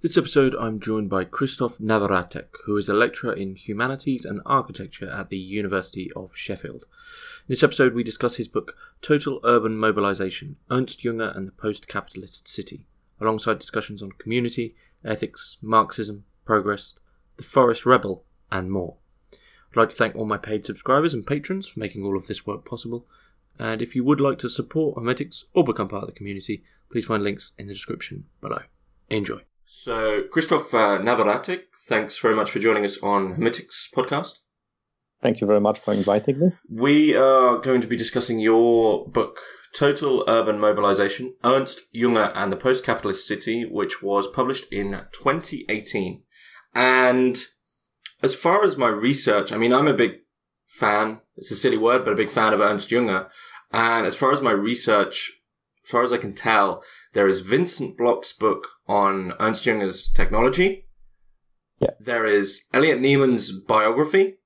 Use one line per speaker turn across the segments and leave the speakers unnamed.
This episode, I'm joined by Krzysztof Nawratek, who is a lecturer in Humanities and Architecture at the University of Sheffield. In this episode, we discuss his book Total Urban Mobilization Ernst Junger and the Post Capitalist City, alongside discussions on community, ethics, Marxism, progress, the Forest Rebel, and more. I'd like to thank all my paid subscribers and patrons for making all of this work possible. And if you would like to support Hermitix or become part of the community, please find links in the description below. Enjoy. So, Krzysztof uh, Nawratek, thanks very much for joining us on Hermitix podcast.
Thank you very much for inviting me.
We are going to be discussing your book, Total Urban Mobilization Ernst Junger and the Post Capitalist City, which was published in 2018. And as far as my research, I mean, I'm a big fan, it's a silly word, but a big fan of Ernst Junger. And as far as my research, as far as I can tell, there is Vincent Blok's book on Ernst Junger's technology.
Yeah.
There is Elliot Neaman's biography.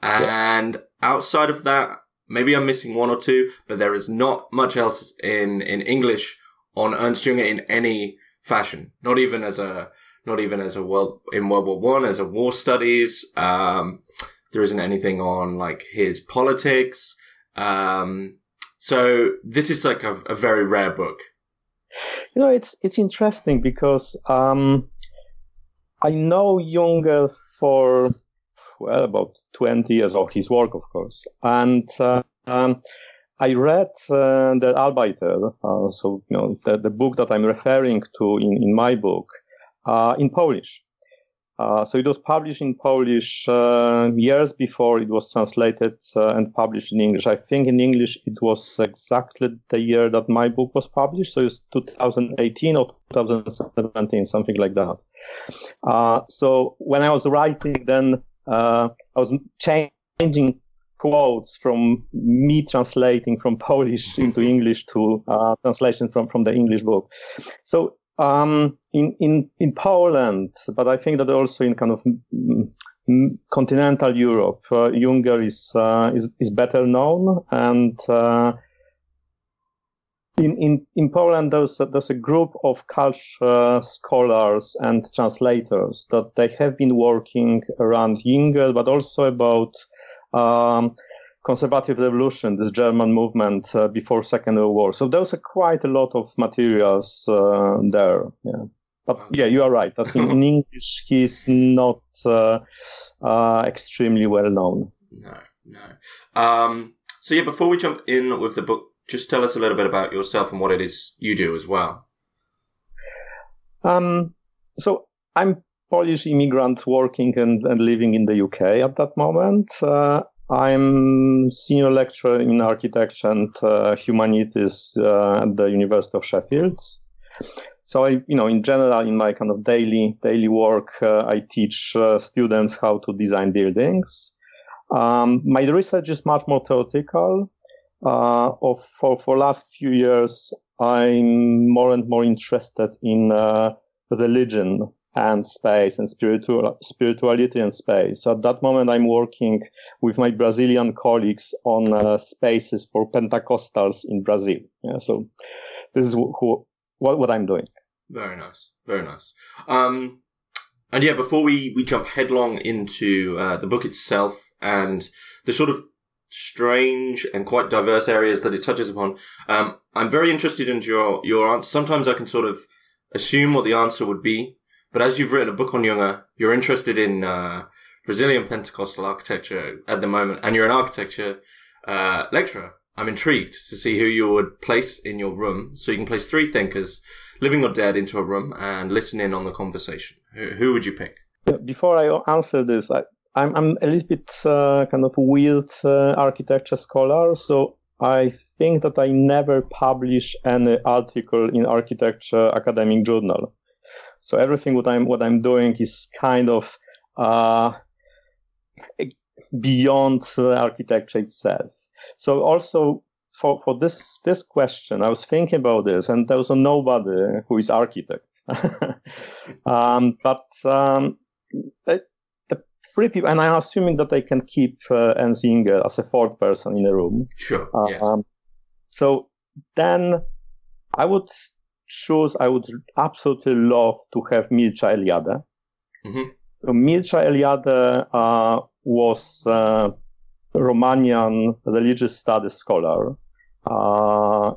And yeah. outside of that, maybe I'm missing one or two, but there is not much else in, in English on Ernst Junger in any fashion. Not even as a, not even as a world, in World War One, as a war studies. Um, there isn't anything on like his politics. Um, so this is like a, a very rare book.
You know, it's it's interesting because um, I know Junger for well about twenty years of his work, of course, and uh, um, I read uh, the Arbeiter, uh, so you know the, the book that I'm referring to in, in my book, uh, in Polish. Uh, so it was published in Polish uh, years before it was translated uh, and published in English. I think in English it was exactly the year that my book was published. So it's 2018 or 2017, something like that. Uh, so when I was writing, then uh, I was changing quotes from me translating from Polish into English to translation from, from the English book. So um, in, in, in Poland, but I think that also in kind of continental Europe, uh, Junger is, uh, is, is better known. And, uh, in, in, in Poland, there's a, there's a group of culture scholars and translators that they have been working around Junger, but also about, um, conservative revolution, this German movement uh, before Second World War. So there's a quite a lot of materials uh, there. Yeah. But yeah, you are right. That in, in English he's not uh, uh, extremely well known.
No, no. Um, so yeah, before we jump in with the book, just tell us a little bit about yourself and what it is you do as well.
Um, so I'm Polish immigrant working and, and living in the UK at that moment. Uh, I'm senior lecturer in architecture and uh, humanities uh, at the University of Sheffield. So I, you know, in general, in my kind of daily daily work, uh, I teach uh, students how to design buildings. Um, my research is much more theoretical. Uh, of for for last few years, I'm more and more interested in uh, religion and space and spiritual spirituality and space. So at that moment, I'm working with my Brazilian colleagues on uh, spaces for Pentecostals in Brazil. Yeah, so this is who, what, what I'm doing.
Very nice, very nice. Um, and yeah, before we, we jump headlong into uh, the book itself and the sort of strange and quite diverse areas that it touches upon, um, I'm very interested in your your answer. Sometimes I can sort of assume what the answer would be, but as you've written a book on Junger, you're interested in uh, Brazilian Pentecostal architecture at the moment, and you're an architecture uh, lecturer. I'm intrigued to see who you would place in your room. So you can place three thinkers, living or dead, into a room and listen in on the conversation. Who, who would you pick?
Before I answer this, I, I'm, I'm a little bit uh, kind of weird uh, architecture scholar, so I think that I never publish any article in architecture academic journal. So everything what I'm what I'm doing is kind of uh, beyond the architecture itself. So also for, for this this question, I was thinking about this, and there was nobody who is architect. um, but um, the three people, and I'm assuming that they can keep uh, Ernst Junger as a fourth person in a room.
Sure. Uh, yes. Um,
so then I would choose, I would absolutely love to have Mircea Eliade. Mm-hmm. Mircea Eliade uh, was a Romanian religious studies scholar. Uh,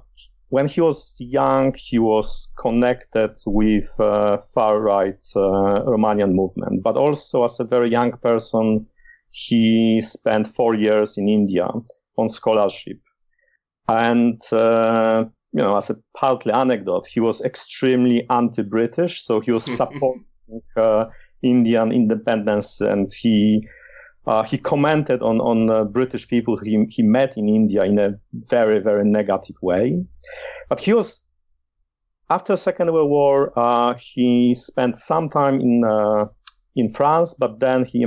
when he was young, he was connected with uh, far-right uh, Romanian movement, but also as a very young person, he spent four years in India on scholarship. And, uh, you know, as a partly anecdote, he was extremely anti-British, so he was supporting uh, Indian independence, and he uh, he commented on on uh, British people he he met in India in a very very negative way. But he was after Second World War. Uh, he spent some time in uh, in France, but then he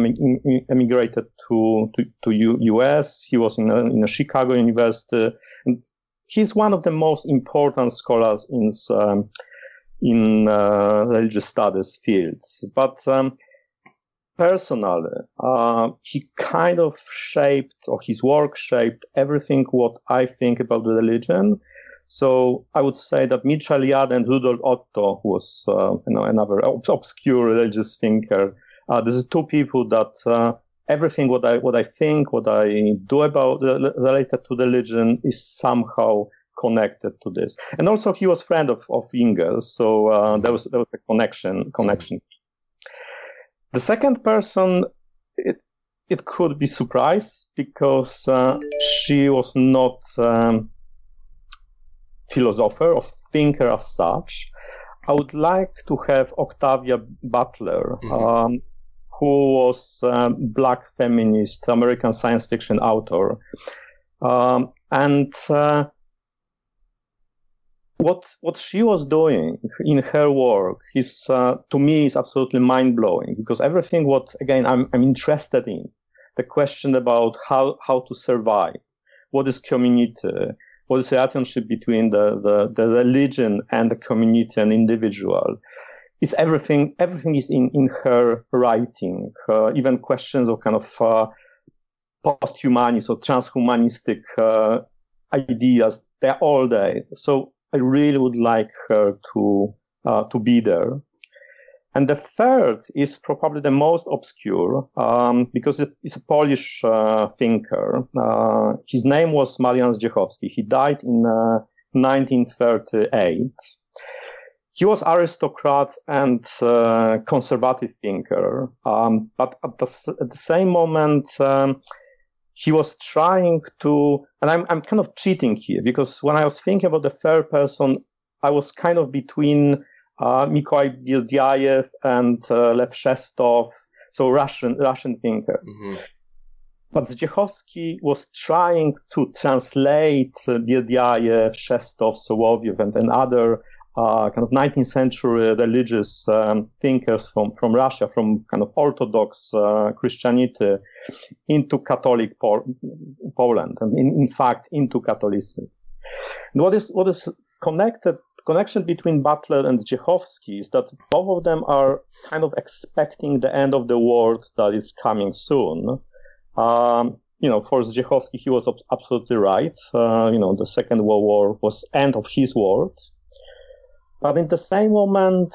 emigrated to to, to U- U.S. He was in a, in a Chicago University, and he's one of the most important scholars in um, in uh, religious studies fields. But um, personally, uh, he kind of shaped, or his work shaped everything what I think about the religion. So I would say that Michel Eliade and Rudolf Otto, who was uh, you know another obscure religious thinker, uh, these are two people that uh, everything what I what I think, what I do about related to religion is somehow connected to this. And also he was friend of, of Engels, so uh, there was there was a connection connection. The second person, it it could be surprise because uh, she was not um, philosopher or thinker as such. I would like to have Octavia Butler, mm-hmm. um, who was a black feminist American science fiction author. Um, and uh, what what she was doing in her work is uh, to me is absolutely mind blowing because everything what again I'm I'm interested in the question about how how to survive, what is community, what is the relationship between the, the, the religion and the community and individual. It's everything. Everything is in in her writing. Uh, even questions of kind of uh, post-humanist or transhumanistic uh, ideas. They're all there. So I really would like her to uh, to be there. And the third is probably the most obscure um, because it's a Polish uh, thinker. Uh, his name was Marian Zdziechowski. He died in 1938. He was aristocrat and uh, conservative thinker, um, but at the, at the, same moment, um, he was trying to, and I'm, I'm kind of cheating here because when I was thinking about the third person, I was kind of between uh, Mikołaj Berdyaev and uh, Lev Shestov, so Russian, Russian thinkers. Mm-hmm. But Zdziechowski was trying to translate uh, Berdyaev, Shestov, Soloviev, and, and other uh, kind of 19th century religious um, thinkers from, from Russia, from kind of Orthodox uh, Christianity into Catholic Poland, and in, in fact into Catholicism. And what is what is connected connection between Butler and Zdziechowski is that both of them are kind of expecting the end of the world that is coming soon. Um, you know, for Zdziechowski, he was absolutely right. Uh, you know, the Second World War was end of his world. But in the same moment,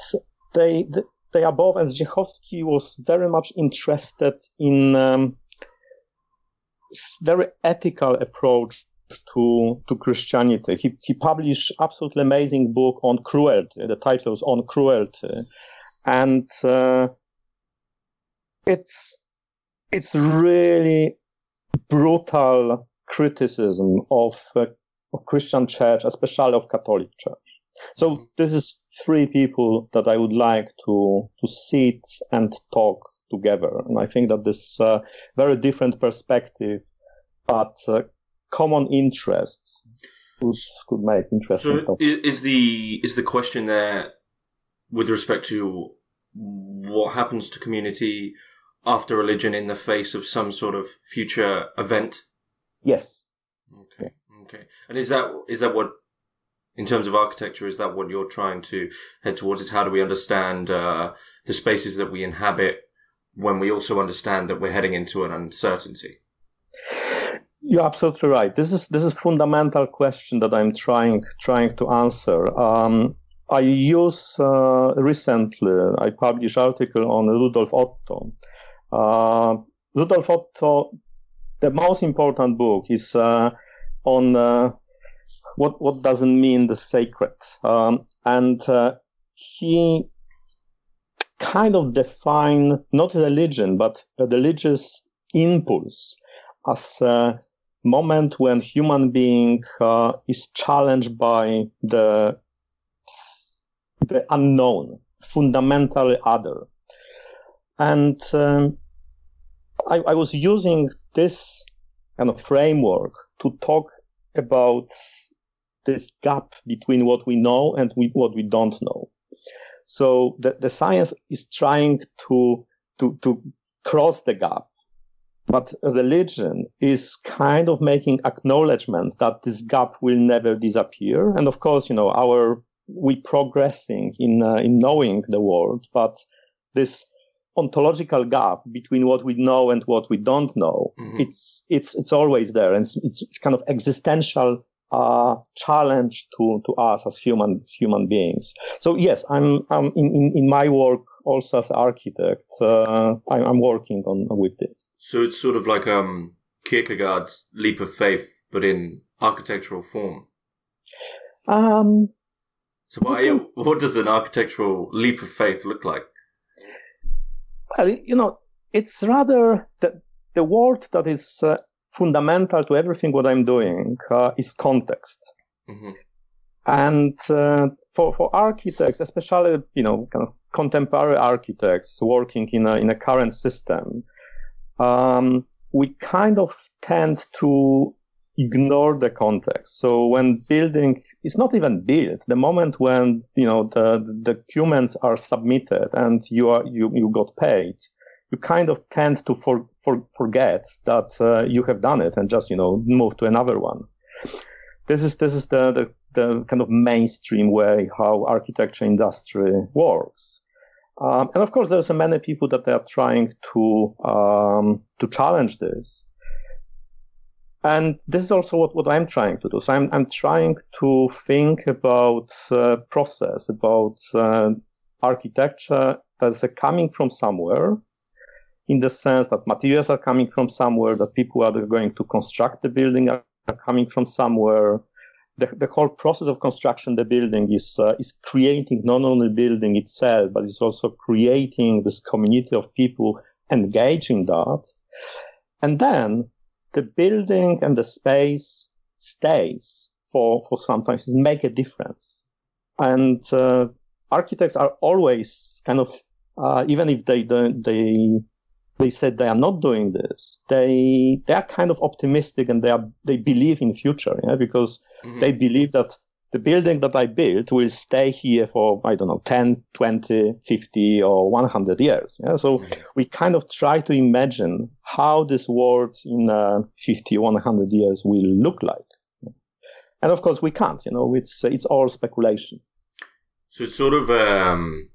they they are both, and Zdziechowski was very much interested in um, very ethical approach to to Christianity. He he published absolutely amazing book on cruelty. The title is on cruelty, and uh, it's it's really brutal criticism of, uh, of Christian Church, especially of Catholic Church. So mm-hmm. this is three people that I would like to to sit and talk together, and I think that this uh, very different perspective, but uh, common interests could, could make interesting.
So is, is the is the question there with respect to what happens to community after religion in the face of some sort of future event?
Yes.
Okay. Okay. And is that is that what in terms of architecture, is that what you're trying to head towards? Is how do we understand uh, the spaces that we inhabit when we also understand that we're heading into an uncertainty?
You're absolutely right. This is this is fundamental question that I'm trying trying to answer. Um, I use uh, recently, I published article on Rudolf Otto. Uh, Rudolf Otto, the most important book is uh, on uh, what what doesn't mean the sacred, um, and uh, he kind of define not religion but a religious impulse as a moment when human being uh, is challenged by the the unknown, fundamentally other. And um, I, I was using this kind of framework to talk about this gap between what we know and we, what we don't know. So the, the science is trying to, to, to cross the gap. But religion is kind of making acknowledgement that this gap will never disappear. And of course, you know, our, we progressing in, uh, in knowing the world, but this ontological gap between what we know and what we don't know, mm-hmm. it's, it's, it's always there. And it's, it's, it's kind of existential uh, challenge to, to us as human human beings. So yes, I'm, I'm in, in, in my work also as architect. Uh, I'm, I'm, working on with this.
So it's sort of like um, Kierkegaard's leap of faith, but in architectural form.
Um,
so why, what does an architectural leap of faith look like?
Well, you know, it's rather the the word that is uh, fundamental to everything what I'm doing uh, is context. Mm-hmm. And uh, for for architects, especially you know kind of contemporary architects working in a in a current system, um, we kind of tend to ignore the context. So when building is not even built, the moment when you know the the documents are submitted and you are you you got paid, you kind of tend to for, for, forget that uh, you have done it and just you know move to another one. This is this is the, the, the kind of mainstream way how architecture industry works. Um, and of course, there's many people that are trying to um, to challenge this. And this is also what, what I'm trying to do. So I'm, I'm trying to think about uh, process, about uh, architecture as a coming from somewhere in the sense that materials are coming from somewhere, that people are going to construct the building are, coming from somewhere. The, the whole process of construction the building is uh, is creating not only building itself, but it's also creating this community of people engaging that. And then the building and the space stays for, for sometimes make a difference. And uh, architects are always kind of, uh, even if they don't, they they said they are not doing this, they they are kind of optimistic and they are they believe in future, yeah, because mm-hmm. they believe that the building that I built will stay here for, I don't know, 10, 20, 50, or 100 years. Yeah? So mm-hmm. we kind of try to imagine how this world in uh, 50, 100 years will look like. And of course, we can't, you know, it's, it's all speculation.
So it's sort of um,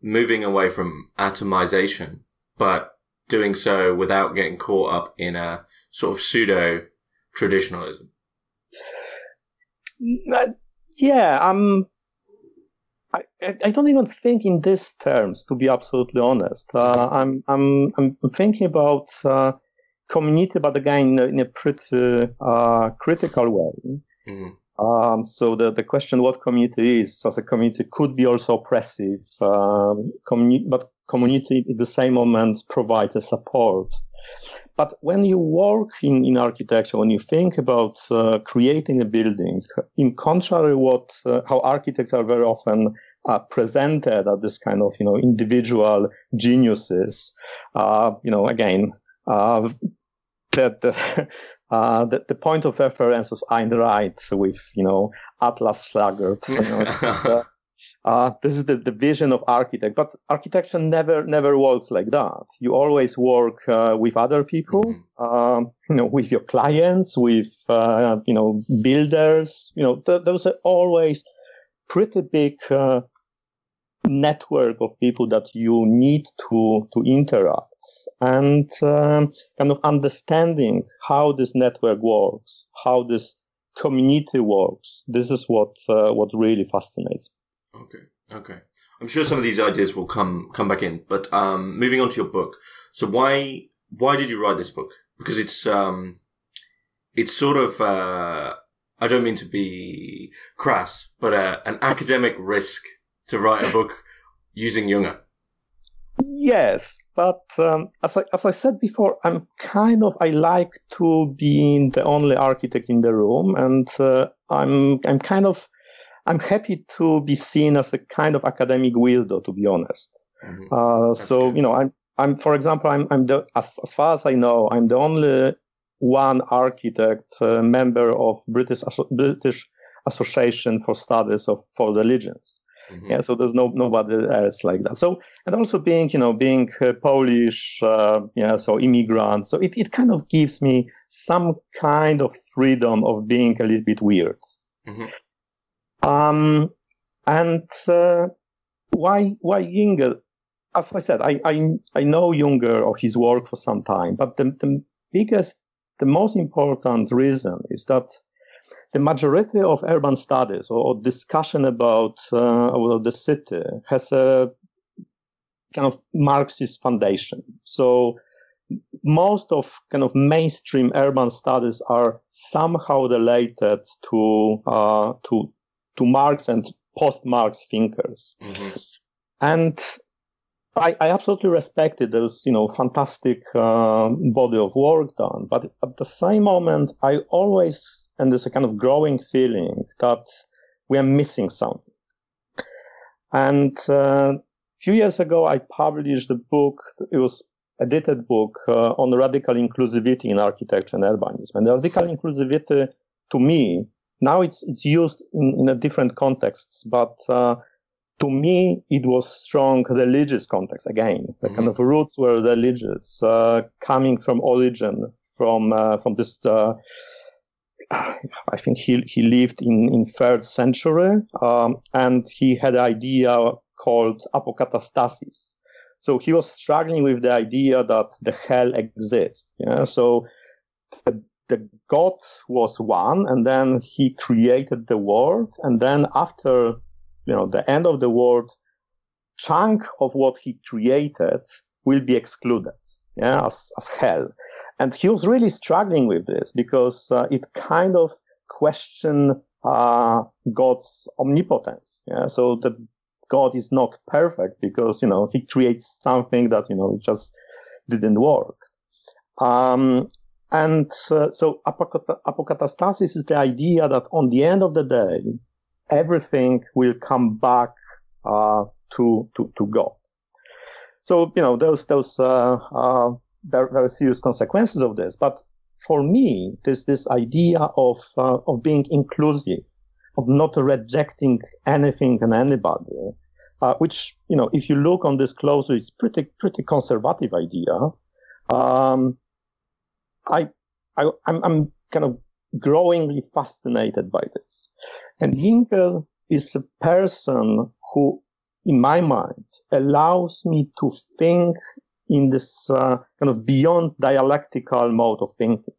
moving away from atomization, but doing so without getting caught up in a sort of pseudo traditionalism.
Yeah, I'm. I, I don't even think in these terms, to be absolutely honest. Uh, I'm, I'm, I'm thinking about uh, community, but again, in a pretty uh, critical way. Mm-hmm. Um, so the, the question what community is as a community could be also oppressive, um, communi- but community at the same moment provides a support. But when you work in, in architecture, when you think about uh, creating a building, in contrary what uh, how architects are very often uh, presented as this kind of you know individual geniuses, uh, you know again uh, that the, uh, the, the point of reference was Ayn Rand with you know Atlas Shrugged. You know, uh, this is the, the vision of architect, but architecture never never works like that. You always work uh, with other people, mm-hmm. Um, you know, with your clients, with uh, you know builders. You know, th- those are always pretty big uh, network of people that you need to to interact and um, kind of understanding how this network works, how this community works. This is what uh, what really fascinates.
Okay. Okay. I'm sure some of these ideas will come come back in, but um, moving on to your book. So why why did you write this book? Because it's um, it's sort of uh, I don't mean to be crass, but uh, an academic risk to write a book using Junger.
Yes, but um, as I as I said before, I'm kind of I like to be the only architect in the room, and uh, I'm I'm kind of I'm happy to be seen as a kind of academic weirdo, to be honest. Mm-hmm. Uh, so good. you know, I'm I'm for example, I'm I'm the as as far as I know, I'm the only one architect uh, member of British British Association for Studies of for Religions. Mm-hmm. Yeah, so there's no nobody else like that. So and also being you know being uh, Polish, uh, yeah, so immigrant. So it it kind of gives me some kind of freedom of being a little bit weird. Mm-hmm. Um, and uh, why why Junger? As I said, I, I I know Junger or his work for some time, but the, the biggest, the most important reason is that the majority of urban studies or discussion about uh, the city has a kind of Marxist foundation. So most of kind of mainstream urban studies are somehow related to uh, to to Marx and post-Marx thinkers. Mm-hmm. And I, I, absolutely respected those, you know, fantastic uh, body of work done. But at the same moment, I always, and there's a kind of growing feeling that we are missing something. And uh, a few years ago, I published a book. It was edited book uh, on radical inclusivity in architecture and urbanism. And radical inclusivity, to me, now it's it's used in, in a different contexts, but uh, to me it was strong religious context again. The mm-hmm. kind of roots were religious, uh, coming from Origen from uh, from this. Uh, I think he he lived in in third century, um, and he had an idea called apokatastasis. So he was struggling with the idea that the hell exists. Yeah? So the the God was one, and then he created the world, and then after you know the end of the world, chunk of what he created will be excluded, yeah, as, as hell. And he was really struggling with this because uh, it kind of questioned uh, God's omnipotence. Yeah, so the God is not perfect because you know he creates something that you know just didn't work. Um, and uh, so apokatastasis is the idea that on the end of the day, everything will come back uh, to, to, to God. So, you know, those, those, uh, uh, there, there are serious consequences of this. But for me, this, this idea of, uh, of being inclusive, of not rejecting anything and anybody, uh, which, you know, if you look on this closely, it's pretty, pretty conservative idea. Um, I, I I'm, I'm kind of growingly fascinated by this. And Junger is a person who, in my mind, allows me to think in this uh, kind of beyond dialectical mode of thinking.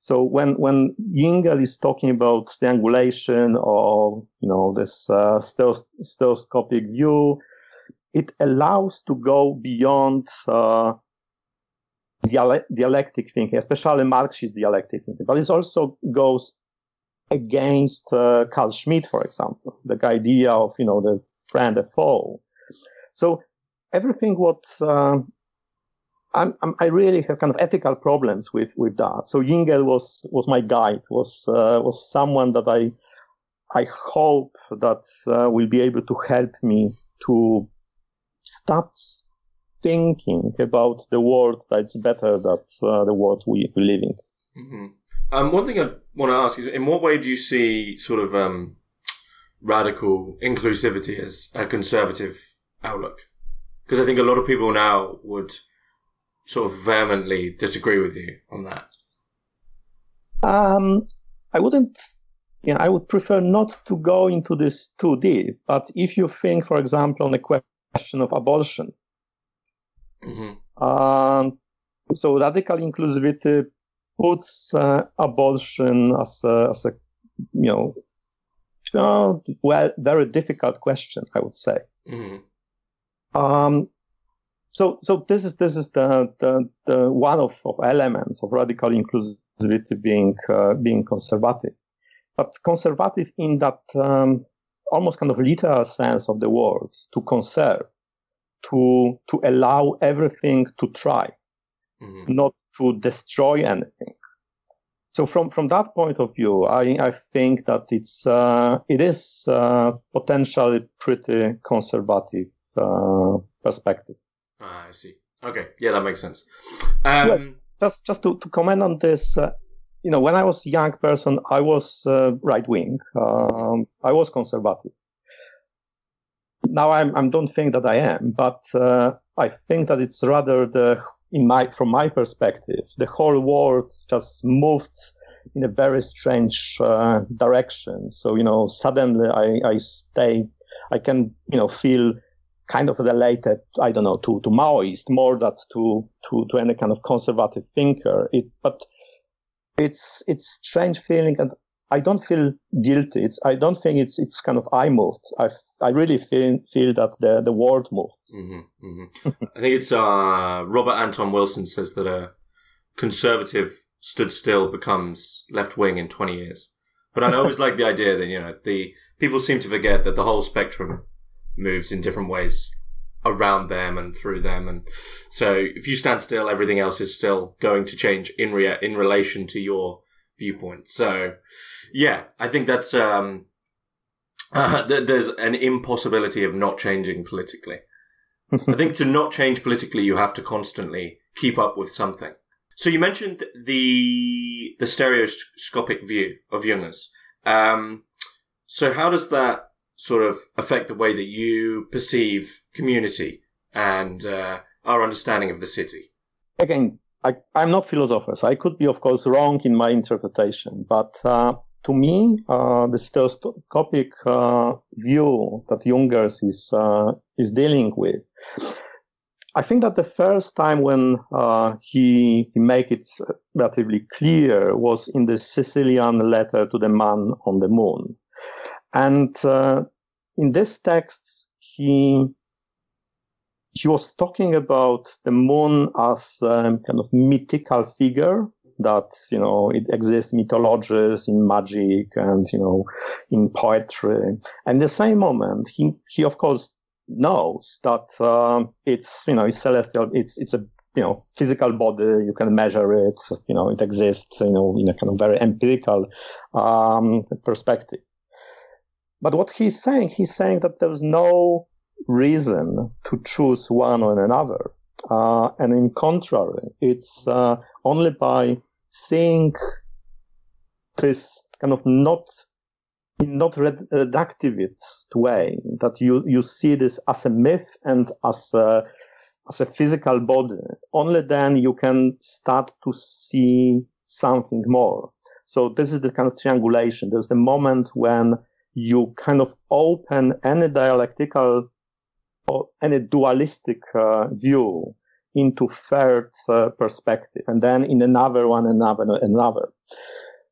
So when when Junger is talking about triangulation or you know this uh, stereoscopic view, it allows to go beyond uh, dialectic thinking, especially Marxist dialectic thinking, but it also goes against uh, Carl Schmitt, for example, the idea of, you know, the friend, the foe. So everything what, uh, I'm, I'm, i really have kind of ethical problems with, with that. So Junger was, was my guide, was, uh, was someone that I, I hope that uh, will be able to help me to stop thinking about the world that's better than uh, the world we, live in.
Mm-hmm. Um, one thing I want to ask is, in what way do you see sort of um, radical inclusivity as a conservative outlook? Because I think a lot of people now would sort of vehemently disagree with you on that.
Um, I wouldn't. Yeah, I would prefer not to go into this too deep. But if you think, for example, on the question of abortion, Mm-hmm. Um, so radical inclusivity puts uh, abortion as a, as a, you know, uh, well, very difficult question, I would say. Mm-hmm. Um, so, so this is this is the the, the one of, of elements of radical inclusivity being uh, being conservative, but conservative in that um, almost kind of literal sense of the word, to conserve, to to allow everything to try, mm-hmm. not to destroy anything. So from from that point of view, I, I think that it's uh, it is uh, potentially pretty conservative uh, perspective.
Ah, I see. Okay, yeah, that makes sense. Um,
well, just just to, to comment on this, uh, you know, when I was a young person, I was uh, right wing. Um, I was conservative. Now I'm, I don't think that I am, but uh, I think that it's rather the, in my, from my perspective, the whole world just moved in a very strange uh, direction. So, you know, suddenly I, I stay, I can, you know, feel kind of related, I don't know, to, to Maoist more than to, to, to any kind of conservative thinker. It, but it's it's strange feeling, and I don't feel guilty. It's I don't think it's it's kind of I moved. I I really feel feel that the the world moved. Mm-hmm,
mm-hmm. I think it's uh, Robert Anton Wilson says that a conservative stood still becomes left wing in twenty years. But I always like the idea that you know the people seem to forget that the whole spectrum moves in different ways around them and through them. And so if you stand still, everything else is still going to change in rea- in relation to your viewpoint. So yeah, I think that's, um, uh, there's an impossibility of not changing politically. I think to not change politically, you have to constantly keep up with something. So you mentioned the the stereoscopic view of Jungers. Um, so how does that sort of affect the way that you perceive community and uh, our understanding of the city?
Again, I, am not a philosopher, so I could be, of course, wrong in my interpretation. But uh, to me, uh, the stereoscopic uh, view that Jungers is uh, is dealing with, I think that the first time when uh, he, he made it relatively clear was in the Sicilian letter to the man on the moon. And uh, in this text, he he was talking about the moon as a kind of mythical figure that you know it exists mythologies in magic and you know in poetry and the same moment he he of course knows that um, it's you know it's celestial it's it's a you know physical body you can measure it you know it exists you know in a kind of very empirical um, perspective but what he's saying, he's saying that there's no reason to choose one or another. Uh, and in contrary, it's uh, only by seeing this kind of not in not reductivist way that you, you see this as a myth and as a, as a physical body. Only then you can start to see something more. So this is the kind of triangulation. There's the moment when you kind of open any dialectical or any dualistic uh, view into third uh, perspective, and then in another one, another, another.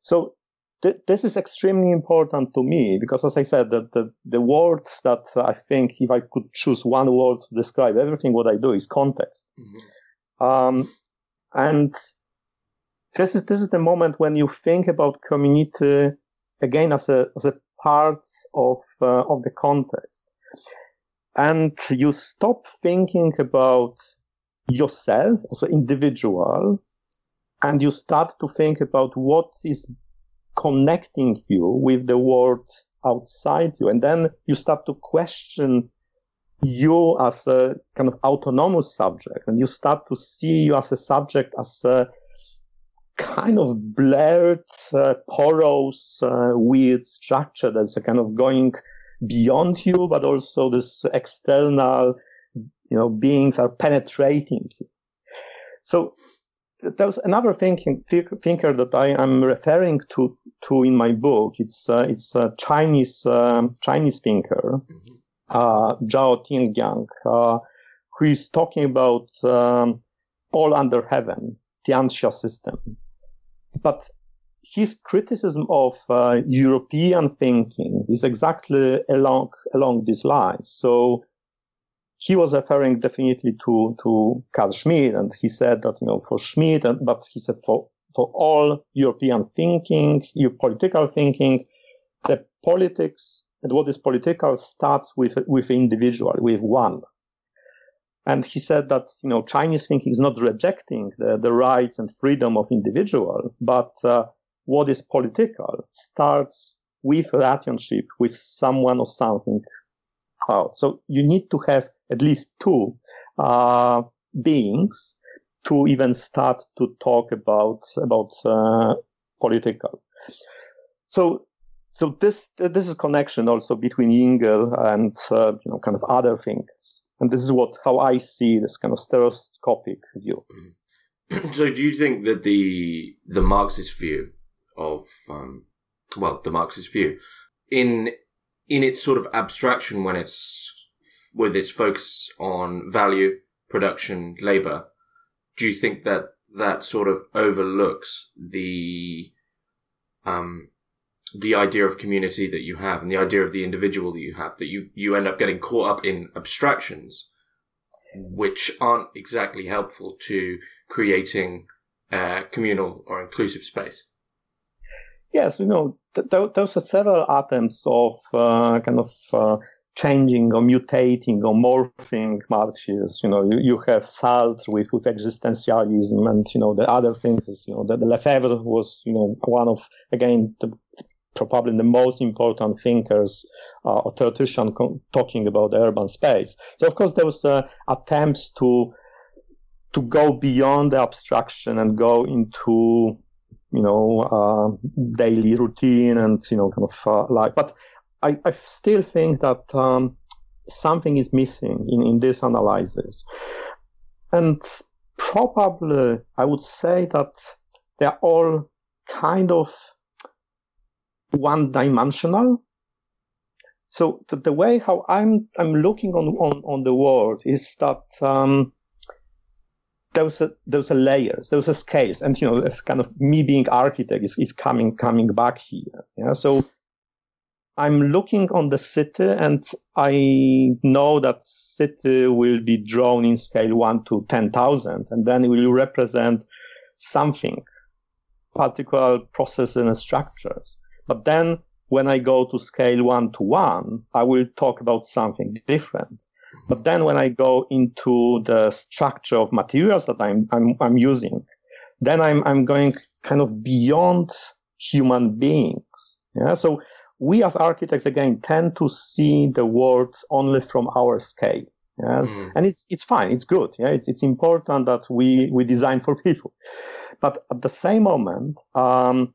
So th- this is extremely important to me because, as I said, the, the, the word that I think if I could choose one word to describe everything what I do is context. Mm-hmm. Um, and this is this is the moment when you think about community again as a as a parts of uh, of the context and you stop thinking about yourself as an individual and you start to think about what is connecting you with the world outside you. And then you start to question you as a kind of autonomous subject and you start to see you as a subject as a kind of blurred, uh, porous, uh, weird structure that's kind of going beyond you, but also this external, you know, beings are penetrating you. So there's another thinking, thinker that I am referring to, to in my book. It's, uh, it's a Chinese, um, Chinese thinker, mm-hmm. uh, Zhao Tingyang, uh, who is talking about, um, all under heaven, Tianxia system. But his criticism of uh, European thinking is exactly along along these lines. So he was referring definitely to to Carl Schmitt, and he said that you know for Schmitt, and, but he said for for all European thinking, your political thinking, the politics and what is political starts with with individual, with one. And he said that you know Chinese thinking is not rejecting the, the rights and freedom of individual, but uh, what is political starts with relationship with someone or something out. So you need to have at least two uh, beings to even start to talk about about uh, political. So so this this is connection also between Engel and uh, you know kind of other thinkers, and this is what how I see this kind of stereoscopic view.
So do you think that the the Marxist view of um, well the Marxist view in in its sort of abstraction when it's with its focus on value, production, labor, do you think that that sort of overlooks the um, the idea of community that you have and the idea of the individual that you have that you you end up getting caught up in abstractions which aren't exactly helpful to creating a communal or inclusive space?
Yes you know th- th- those are several attempts of uh, kind of uh, changing or mutating or morphing Marxism. You know, you, you have Sartre with, with existentialism and, you know, the other things, you know, the, the Lefebvre was, you know, one of, again, the, probably the most important thinkers uh, or theoretician co- talking about the urban space. So, of course, there was uh, attempts to, to go beyond the abstraction and go into, you know, uh, daily routine and, you know, kind of uh, life. But I, I still think that um, something is missing in, in this analysis. And probably I would say that they're all kind of one dimensional. So the, the, way how I'm I'm looking on, on, on the world is that um, there's a there's a layers, there's a scales, and you know, it's kind of me being architect is, is coming coming back here. Yeah. So I'm looking on the city and I know that city will be drawn in scale 1 to 10,000 and then it will represent something, particular processes and structures. But then when I go to scale 1 to 1, I will talk about something different. But then when I go into the structure of materials that I'm, I'm, I'm using, then I'm, I'm going kind of beyond human beings. Yeah. So we as architects again tend to see the world only from our scale. Yeah? Mm. And it's it's fine, it's good. Yeah, it's it's important that we we design for people, but at the same moment, um,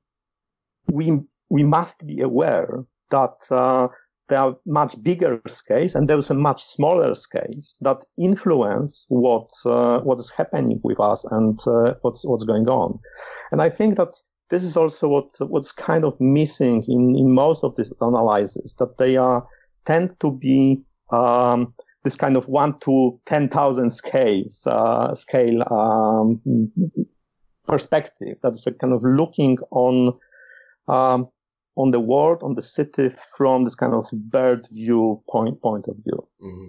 we we must be aware that uh, there are much bigger scales and there's a much smaller scales that influence what uh, what is happening with us and uh, what's what's going on. And I think that this is also what what's kind of missing in, in most of these analyses that they are tend to be um, this kind of one to ten thousand scales uh, scale um, perspective. That's a kind of looking on um, on the world, on the city from this kind of bird view point point of view.
Mm-hmm.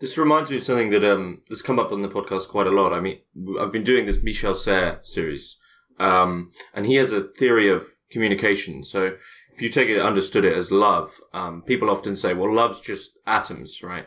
This reminds me of something that um, has come up on the podcast quite a lot. I mean, I've been doing this Michel Serres series um, and he has a theory of communication. So if you take it, understood it as love, um, people often say, well, love's just atoms, right?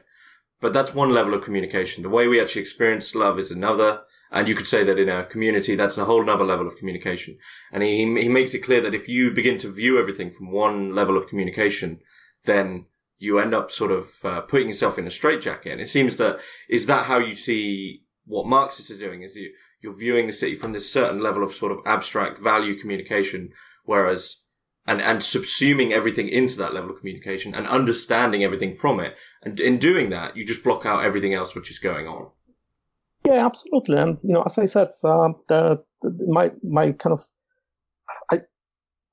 But that's one level of communication. The way we actually experience love is another. And you could say that in a community, that's a whole other level of communication. And he, he makes it clear that if you begin to view everything from one level of communication, then you end up sort of uh, putting yourself in a straitjacket. And it seems that is that how you see what Marxists are doing? Is you you're viewing the city from this certain level of sort of abstract value communication, whereas and and subsuming everything into that level of communication and understanding everything from it. And in doing that, you just block out everything else which is going on.
Yeah, absolutely. And you know, as I said, uh, the, the, my my kind of I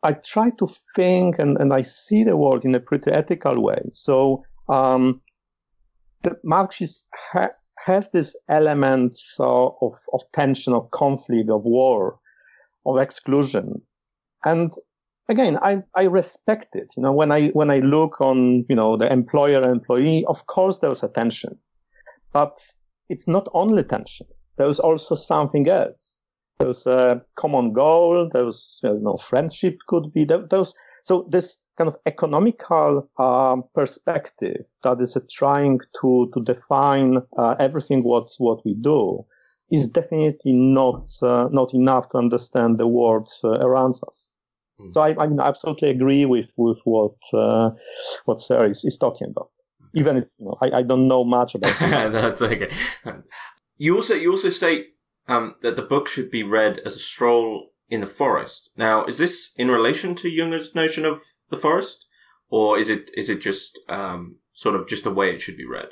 I try to think and, and I see the world in a pretty ethical way. So um, the Marxists ha- has this element of, of tension, of conflict, of war, of exclusion. and again, I, I respect it. You know, when I when I look on you know the employer employee, of course there's a tension, but it's not only tension. There's also something else. There's a common goal. There's you know friendship could be those. So this kind of economical um, perspective that is uh, trying to to define uh, everything what what we do is definitely not uh, not enough to understand the world uh, around us. Mm. So I, I absolutely agree with with what uh, what Sarah is, is talking about. Even if you know, I, I don't know much about.
That's okay. You also you also state um, that the book should be read as a stroll in the forest. Now, is this in relation to Junger's notion of the forest, or is it is it just um, sort of just the way it should be read?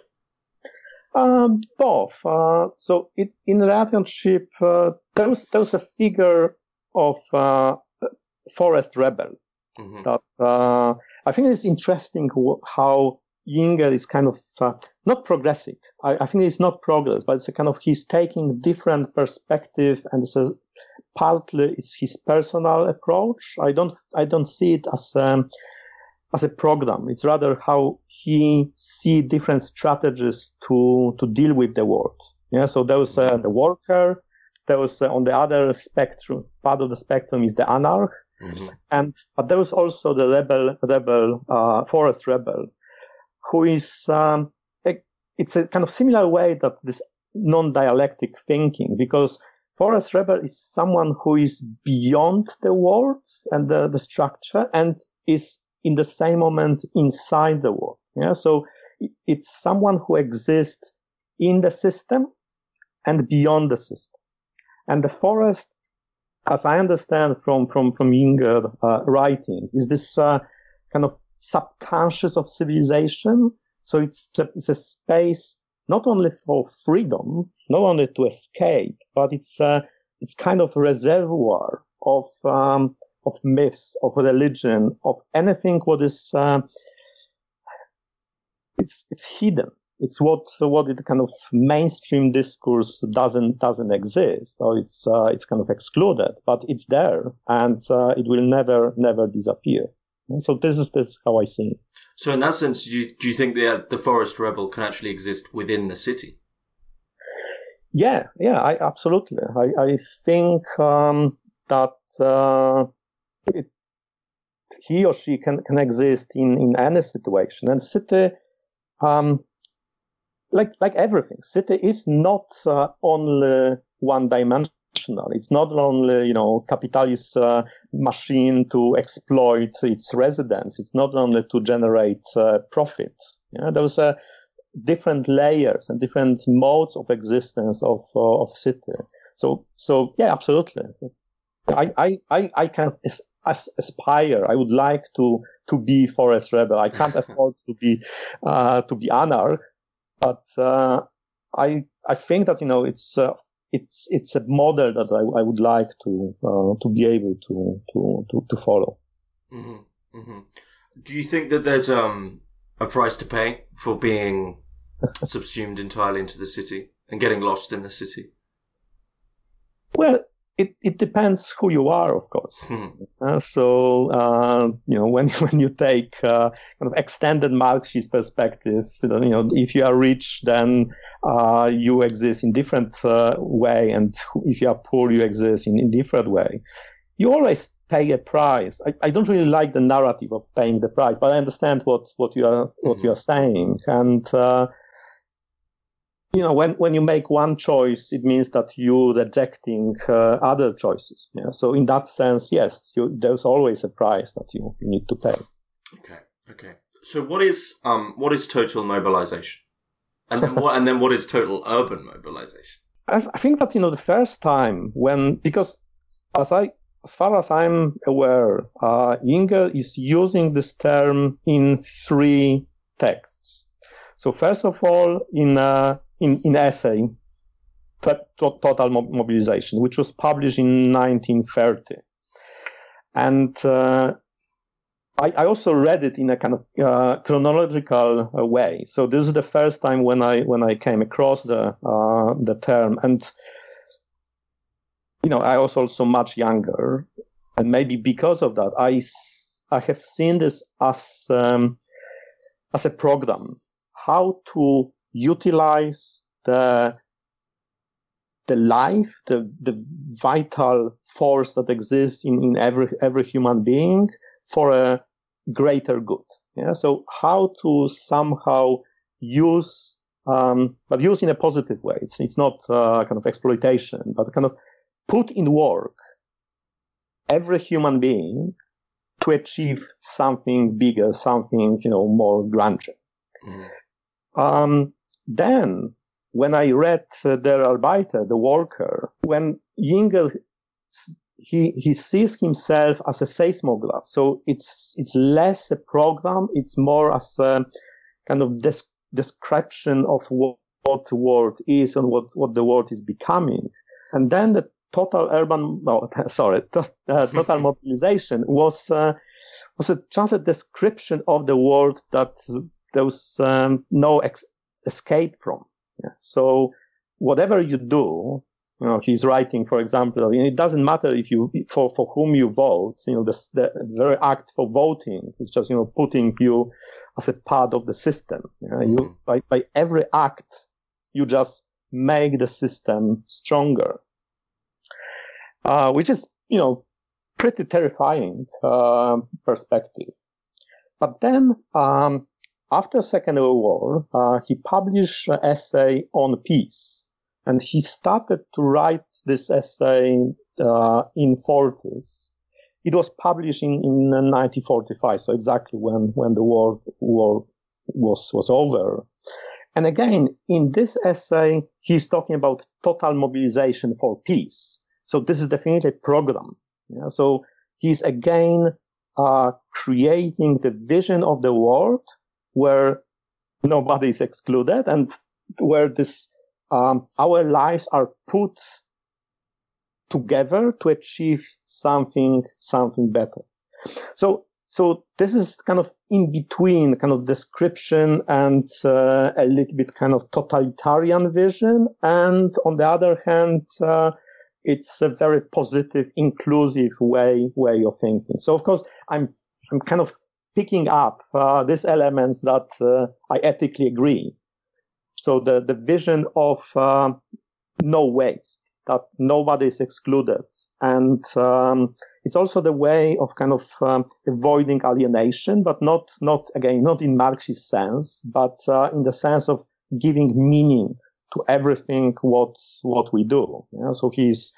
Um, both. Uh, so it, in relationship, uh, there's there's a figure of uh, forest rebel mm-hmm. that uh, I think it's interesting how Junger is kind of uh, not progressive. I, I, think it's not progress, but it's a kind of he's taking different perspective and it's a, partly it's his personal approach. I don't I don't see it as um, as a program. It's rather how he see different strategies to to deal with the world. Yeah, so there was uh, the worker. There was uh, on the other spectrum, part of the spectrum is the anarch, mm-hmm. and but there was also the rebel, rebel, uh, forest rebel, who is um, a, it's a kind of similar way that this non-dialectic thinking because forest rebel is someone who is beyond the world and the, the structure and is in the same moment inside the world. Yeah. So it's someone who exists in the system and beyond the system. And the forest, as I understand from, from, from Junger uh, writing, is this uh, kind of subconscious of civilization. So it's a, it's a space not only for freedom, not only to escape, but it's a, it's kind of a reservoir of um, of myths, of religion, of anything what is uh, it's it's hidden. It's what what the kind of mainstream discourse doesn't doesn't exist, or it's uh, it's kind of excluded, but it's there, and uh, it will never never disappear. So this is this how I see it.
So in that sense, do you, do you think the the forest rebel can actually exist within the city?
Yeah, yeah, I absolutely. I I think um, that uh, it, he or she can can exist in in any situation, and city. Um, like like everything, city is not uh, only one it's not only, you know, capitalist uh, machine to exploit its residents. It's not only to generate uh, profit. Yeah, there's a different layers and different modes of existence of uh, of city. So so yeah, absolutely. I I I, I can as, aspire. I would like to to be forest rebel. I can't afford to be uh, to be anarch, but uh, I I think that you know it's uh, it's it's a model that I, I would like to uh, to be able to to to, to follow.
Mm-hmm. Mm-hmm. Do you think that there's um a price to pay for being subsumed entirely into the city and getting lost in the city?
Well, it, it depends who you are, of course. Hmm. Uh, so uh, you know when when you take uh, kind of extended Marxist perspective, you know if you are rich, then uh, you exist in different uh, way, and if you are poor, you exist in a different way. You always pay a price. I, I don't really like the narrative of paying the price, but I understand what what you are what hmm. you are saying, and uh, you know, when, when you make one choice, it means that you're rejecting uh, other choices. Yeah? So in that sense, yes, you, there's always a price that you, you need to pay.
Okay. Okay. So what is um what is total mobilization, and then what and then what is total urban mobilization?
I, I think that you know the first time when because as I as far as I'm aware, uh, Junger is using this term in three texts. So first of all, in uh, in, in essay, Total Mobilization, which was published in 1930. And uh, I, I, also read it in a kind of uh, chronological uh, way. So this is the first time when I when I came across the uh, the term, and you know I was also much younger, and maybe because of that, I I have seen this as um, as a program how to utilize the the life, the the vital force that exists in, in every every human being for a greater good. Yeah. So how to somehow use um, but use in a positive way. It's it's not uh, kind of exploitation, but kind of put in work every human being to achieve something bigger, something you know more grander. Mm-hmm. Um, then, when I read uh, Der Arbeiter, the worker, when Junger he he sees himself as a seismograph, so it's it's less a program, it's more as a kind of des- description of what, what the world is and what what the world is becoming, and then the total urban, no, sorry, to, uh, total mobilization was uh, was a description of the world that there was um, no ex- escape from. Yeah. So whatever you do, you know, he's writing, for example, it doesn't matter if you for for whom you vote. You know, the, the very act for voting is just you know putting you as a part of the system. You, know, mm-hmm. you by by every act, you just make the system stronger uh, which is, you know, pretty terrifying uh, perspective. But then, um, after Second World War, uh, he published an essay on peace, and he started to write this essay uh, in 40s. It was published in, in 1945, so exactly when, when the war, war was, was over. And again, in this essay, he's talking about total mobilization for peace. So this is definitely a program. Yeah? So he's again uh, creating the vision of the world where nobody is excluded and where this um, our lives are put together to achieve something something better. So so this is kind of in between kind of description and uh, a little bit kind of totalitarian vision, and on the other hand. Uh, it's a very positive, inclusive way way of thinking. So of course, I'm I'm kind of picking up uh, these elements that uh, I ethically agree. So the the vision of uh, no waste, that nobody is excluded, and um, it's also the way of kind of um, avoiding alienation, but not not again not in Marxist sense, but uh, in the sense of giving meaning to everything what what we do. Yeah? So he's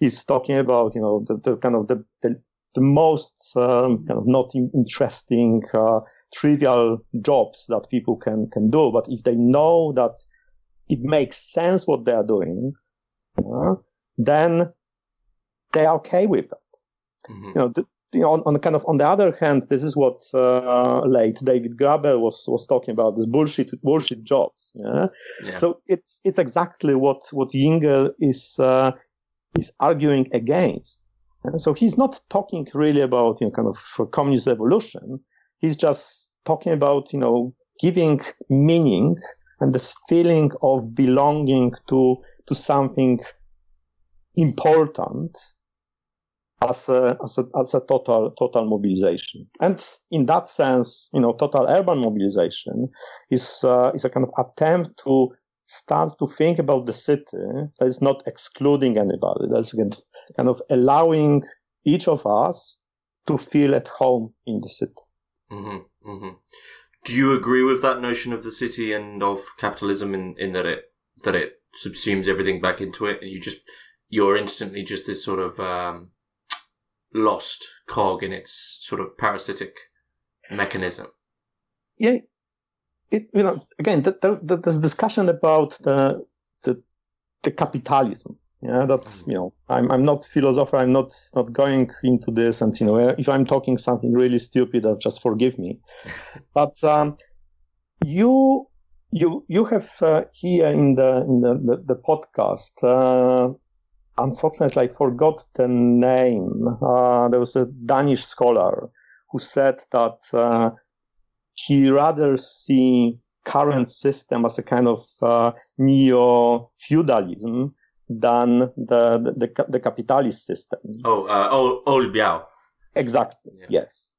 he's talking about you know the, the kind of the the, the most um, kind of not interesting uh, trivial jobs that people can can do, but if they know that it makes sense what they are doing, uh, then they are okay with that. Mm-hmm. You know, the, you know, on, on, kind of on the other hand, this is what uh, late David Graeber was was talking about this bullshit bullshit jobs. Yeah? yeah. So it's it's exactly what what Junger is uh, is arguing against. So he's not talking really about you know kind of communist revolution. He's just talking about you know giving meaning and this feeling of belonging to to something important as a, as a, as a total, total mobilization. And in that sense, you know, total urban mobilization is, uh, is a kind of attempt to start to think about the city that is not excluding anybody. That's kind of allowing each of us to feel at home in the city.
Mm-hmm, mm-hmm. Do you agree with that notion of the city and of capitalism in, in that it that it subsumes everything back into it, and you just you're instantly just this sort of um, lost cog in its sort of parasitic mechanism.
Yeah, it, you know, again, the, the, the, there's discussion about the, the, the capitalism. Yeah, that mm. you know, I'm I'm not philosopher. I'm not not going into this, and you know, if I'm talking something really stupid, uh, just forgive me. but um, you you you have uh, here in the in the the, the podcast uh, unfortunately, I forgot the name. Uh, there was a Danish scholar who said that uh, he rather see current system as a kind of uh, neo-feudalism than the the, the, the capitalist system.
Oh, uh, Ole, Ole Bjerg.
Exactly. Yeah. Yes,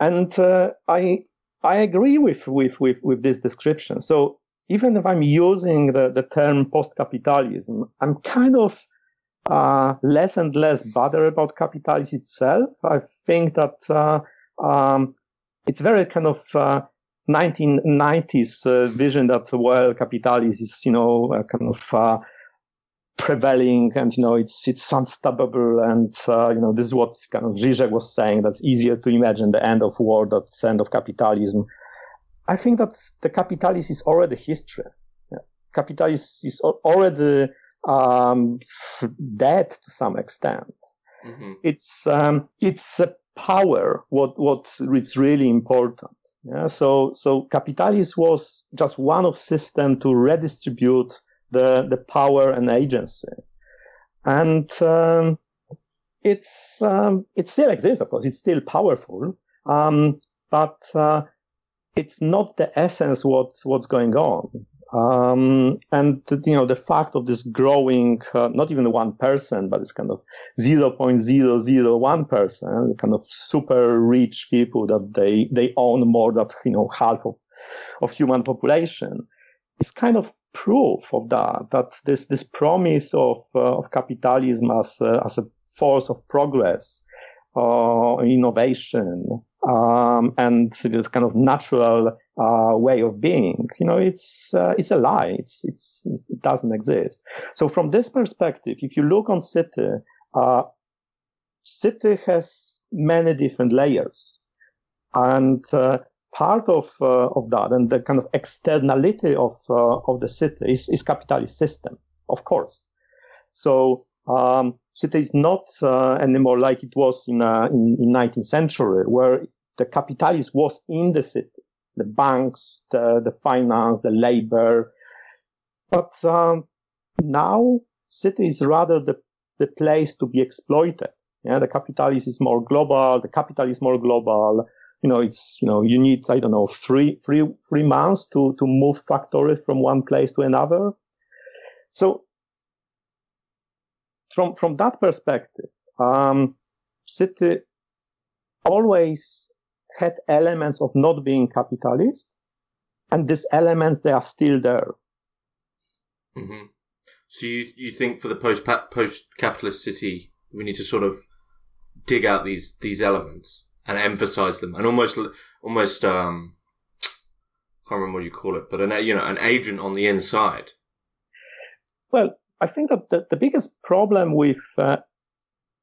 and uh, I I agree with, with with with this description. So even if I'm using the, the term post-capitalism, I'm kind of uh, less and less bothered about capitalism itself. I think that uh, um, it's very kind of 1990s uh, uh, vision that well, capitalism is you know kind of uh, prevailing and you know it's it's unstoppable and uh, you know this is what kind of Zizek was saying that's easier to imagine the end of war the end of capitalism I think that the capitalism is already history yeah. capitalism is already um, dead to some extent mm-hmm. it's um, it's a power what what is really important yeah? so so capitalism was just one of system to redistribute the the power and agency, and um, it's um, it still exists. Of course, it's still powerful, um, but uh, it's not the essence what what's going on. Um, and you know the fact of this growing, uh, not even one person, but it's kind of 0.001 person, kind of super rich people that they they own more than you know half of of human population. It's kind of proof of that, that this, this promise of, uh, of capitalism as, uh, as a force of progress, uh, innovation, um, and this kind of natural uh, way of being, you know, it's uh, it's a lie. It's it's it doesn't exist. So from this perspective, if you look on city, uh, city has many different layers, and part of uh, of that and the kind of externality of uh, of the city is, is capitalist system, of course. So um, city is not uh, anymore like it was in, uh, in in 19th century, where the capitalist was in the city, the banks, the the finance, the labor. But um, now city is rather the the place to be exploited. Yeah, the capitalist is more global. The capital is more global you know, it's, you know, you need, I don't know, three, three, three months to, to move factories from one place to another. So from, from that perspective, um, city always had elements of not being capitalist and these elements, they are still there.
Mm-hmm. So you, you think for the post, post capitalist city, we need to sort of dig out these, these elements? And emphasize them and almost almost um can't remember what you call it, but an you know an agent on the inside.
Well, I think that the, the biggest problem with uh,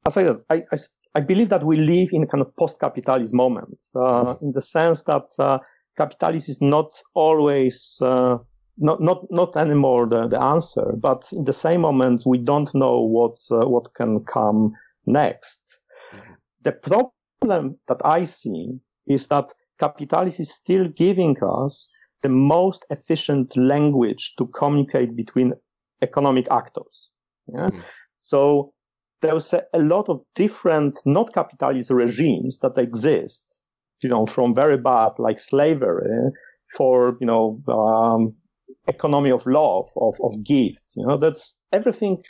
as I said, I, I, I believe that we live in a kind of post-capitalist moment, uh, in the sense that uh, capitalism is not always uh, not not not anymore the, the answer, but in the same moment we don't know what uh, what can come next. Mm-hmm. The problem problem that I see is that capitalism is still giving us the most efficient language to communicate between economic actors. Yeah? Mm. So there's a, a, lot of different not capitalist regimes that exist, you know, from very bad like slavery for, you know, um, economy of love, of, of gift, you know, that's everything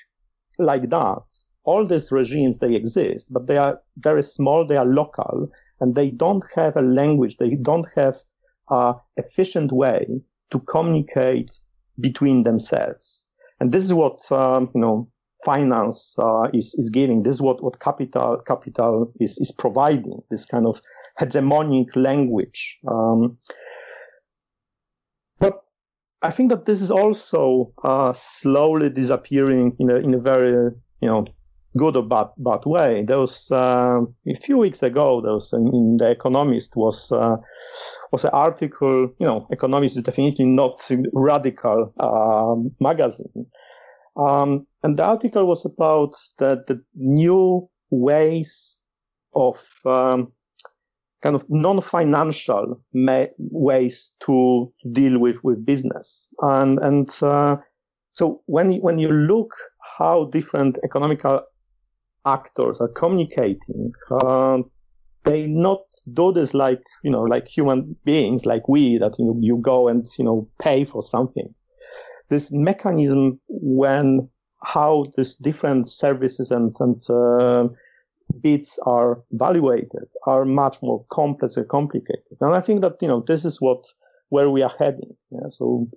like that all these regimes they exist, but they are very small, they are local, and they don't have a language, they don't have a efficient way to communicate between themselves. And this is what um, you know finance uh, is is giving. This is what what capital capital is is providing. This kind of hegemonic language. Um, but I think that this is also uh, slowly disappearing in a in a very you know good or bad, bad way. There was uh, a few weeks ago. There was in the Economist was uh, was an article. You know, Economist is definitely not a radical uh, magazine, um, and the article was about the the new ways of um, kind of non-financial ways to deal with with business and and uh, so when when you look how different economical actors are communicating, uh, they not do this like you know like human beings, like we that you know, you go and you know pay for something. This mechanism when how these different services and, and uh, bits are evaluated are much more complex and complicated. And I think that, you know, this is what, where we are heading. Yeah, so.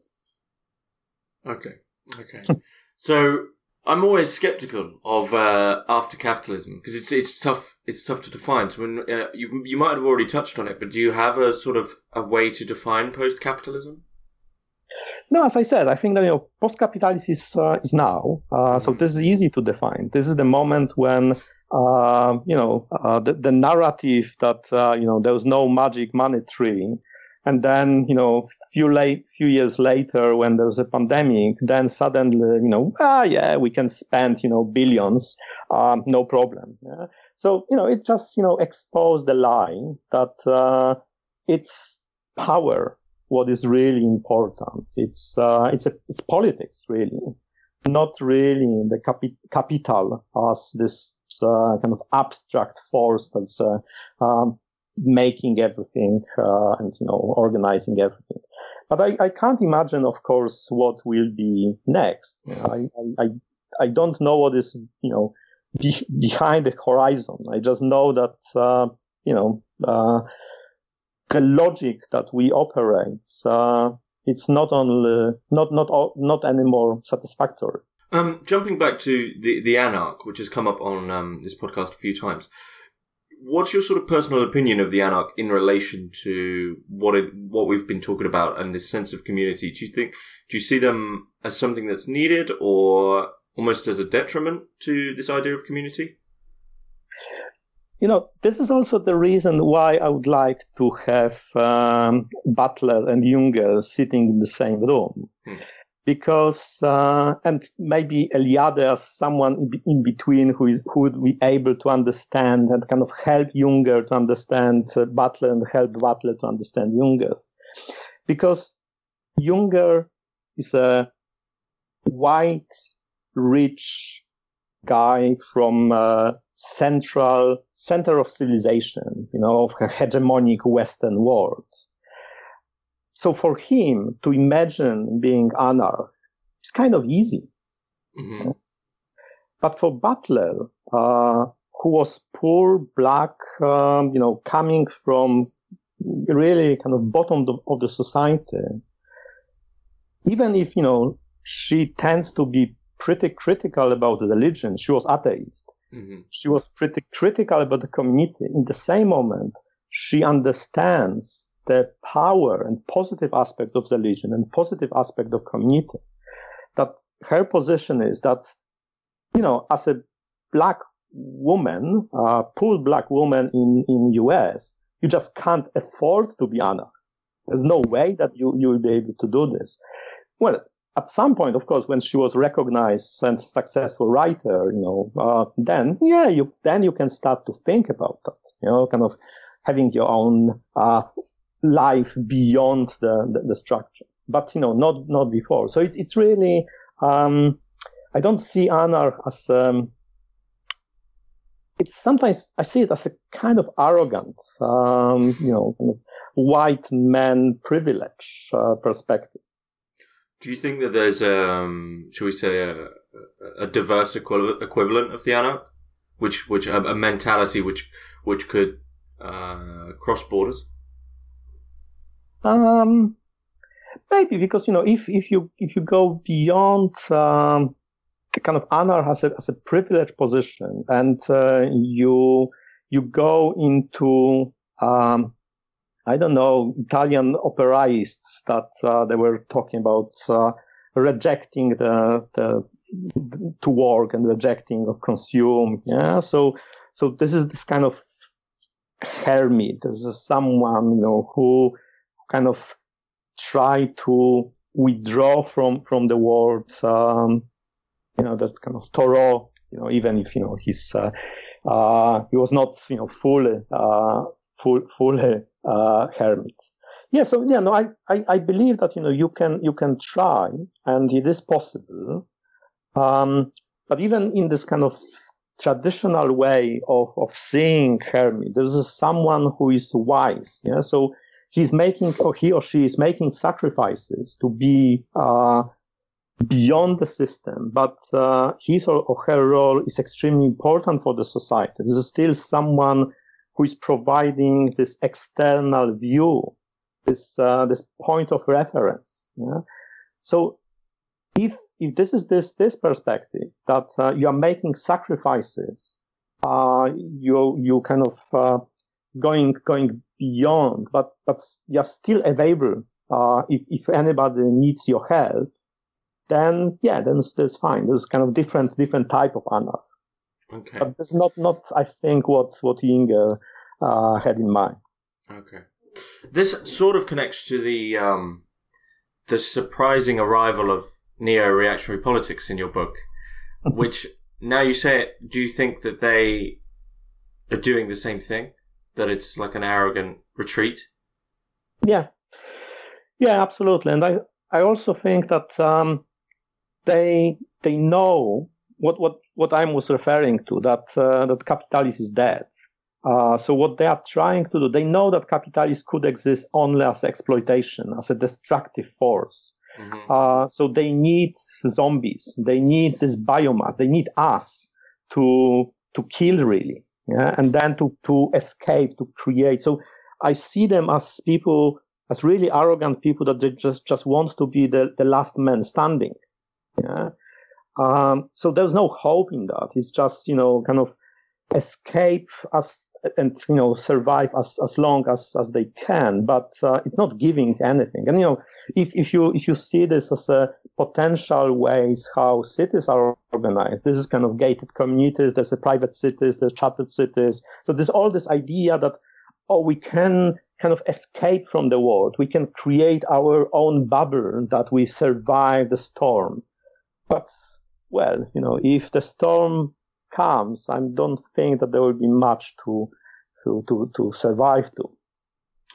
Okay. Okay. so I'm always skeptical of uh, after capitalism because it's it's tough it's tough to define. So when uh, you you might have already touched on it, but do you have a sort of a way to define post capitalism?
No, as I said, I think that you know post capitalism is uh, is now. Uh, so mm-hmm. this is easy to define. This is the moment when uh, you know uh, the, the narrative that you know there was no magic money tree and then, you know, few late, few years later, when there's a pandemic, then suddenly, you know, ah, yeah, we can spend, you know, billions, um, no problem. Yeah? So, you know, it just, you know, exposed the lie that uh, it's power what is really important. It's uh, it's a, it's politics really, not really the capi- capital as this uh, kind of abstract force that's uh, um, making everything uh, and you know organizing everything. But I, I can't imagine, of course, what will be next. You know, I, I I don't know what is you know be, behind the horizon. I just know that uh, you know uh, the logic that we operate. Uh, it's not only not not not anymore satisfactory.
Um, jumping back to the the anarch, which has come up on um, this podcast a few times what's your sort of personal opinion of the Anarch in relation to what it, what we've been talking about and this sense of community? Do you think do you see them as something that's needed or almost as a detriment to this idea of community?
You know, this is also the reason why I would like to have um, Butler and Junger sitting in the same room. Hmm because uh, and maybe Eliade someone in, in, between who is who would be able to understand and kind of help Junger to understand uh, Butler and help Butler to understand Junger, because Junger is a white, rich guy from uh, central center of civilization, you know, of a hegemonic Western world so for him to imagine being anarch is kind of easy. Mm-hmm. But for Butler, uh, who was poor, black, um, you know, coming from really kind of bottom of the society, even if, you know, she tends to be pretty critical about religion, she was atheist. Mm-hmm. She was pretty critical about the community. In the same moment, she understands the power and positive aspect of the religion and positive aspect of community. That her position is that, you know, as a black woman, uh, poor black woman in, in US, you just can't afford to be anarch. There's no way that you, you will be able to do this. Well, at some point, of course, when she was recognized and successful writer, you know, uh, then, yeah, you, then you can start to think about that, you know, kind of having your own, uh, life beyond the, the, the, structure, but you know, not not before. So it, it's really um, I don't see anarch as um, it's sometimes I see it as a kind of arrogant, um, you know, kind of white man privilege uh, perspective.
Do you think that there's, um, should we say, a, a diverse equivalent of the anarch, which which a, a mentality which which could uh, cross borders?
Um, maybe because you know if if you if you go beyond um, kind of anarch has a as a privileged position and uh, you you go into um, I don't know Italian operaists that uh, they were talking about uh, rejecting the the to work and rejecting of consume yeah? So so this is this kind of hermit. This is someone you know who kind of try to withdraw from from the world. Um, you know that kind of Thoreau. You know, even if you know he's uh, uh, he was not you know fully uh, full fully uh, hermit. Yeah, so yeah, no, I, I, I believe that you know you can you can try and it is possible. Um, but even in this kind of traditional way of, of seeing hermit, there's someone who is wise. Yeah, so he's making or he or she is making sacrifices to be uh, beyond the system, but uh, his or, or her role is extremely important for the society. This is still someone who is providing this external view, this uh, this point of reference. Yeah? So if if this is this this perspective that uh, you are making sacrifices, uh, you you kind of uh, going going beyond, but but you're still available. Uh, if if anybody needs your help, then yeah, then that's fine. There's kind of different different type of anarch.
Okay.
But that's not not I think what what Junger uh, had in mind.
Okay. This sort of connects to the um, the surprising arrival of neo-reactionary politics in your book, which now you say it. Do you think that they are doing the same thing? That it's like an arrogant retreat?
Yeah, yeah, absolutely. And I I also think that um, they they know what what what I was referring to that uh, that capitalism is dead. Uh, so what they are trying to do, they know that capitalism could exist only as exploitation, as a destructive force. Mm-hmm. Uh, so they need zombies, they need this biomass, they need us to to kill really, yeah, and then to to escape, to create. So I see them as people, as really arrogant people that they just just want to be the, the last man standing. Yeah. Um, so there's no hope in that. It's just, you know, kind of escape as and you know survive as, as long as, as they can but uh, it's not giving anything. And you know if, if you if you see this as a potential ways how cities are organized this is kind of gated communities there's a private cities there's chartered cities. So there's all this idea that oh we can kind of escape from the world. We can create our own bubble that we survive the storm. But well, you know, if the storm comes, I don't think that there will be much to to to, to survive to.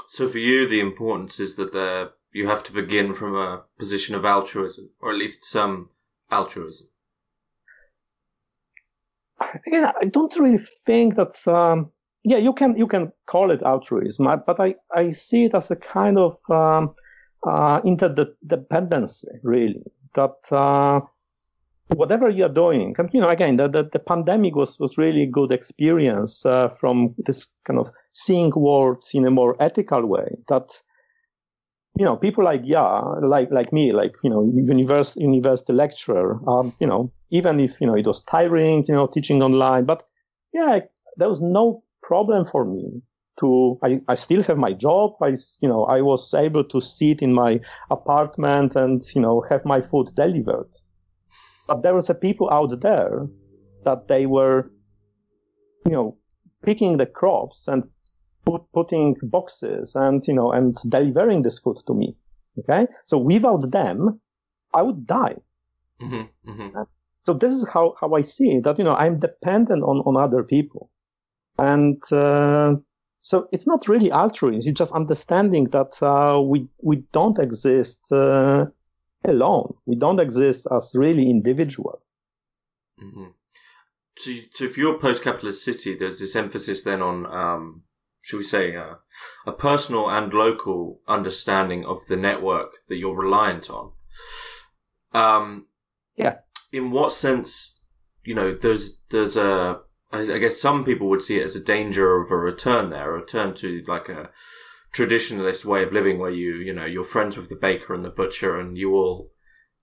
So for you, the importance is that the you have to begin from a position of altruism, or at least some altruism.
Again, I don't really think that. Um, yeah, you can you can call it altruism, but I, I see it as a kind of um, uh, interdependency, really. That uh, whatever you're doing, and, you know, again, the, the, the, pandemic was, was really good experience uh, from this kind of seeing world in a more ethical way that, you know, people like, yeah, like, like me, like, you know, university, university lecturer, um, you know, even if, you know, it was tiring, you know, teaching online, but yeah, there was no problem for me to I, I still have my job i you know i was able to sit in my apartment and you know have my food delivered but there was a people out there that they were, you know, picking the crops and put, putting boxes and, you know, and delivering this food to me. Okay. So without them, I would die. Mm-hmm, mm-hmm. So this is how, how I see it, that, you know, I'm dependent on, on other people. And, uh, so it's not really altruism. It's just understanding that, uh, we, we don't exist, uh, alone. We don't exist as really individual.
Mm-hmm. So, so if you're a post-capitalist city, there's this emphasis then on, um, should we say, uh, a personal and local understanding of the network that you're reliant on. Um,
yeah.
In what sense, you know, there's there's a I guess some people would see it as a danger of a return there, a return to like a traditionalist way of living where you, you know, you're friends with the baker and the butcher and you all,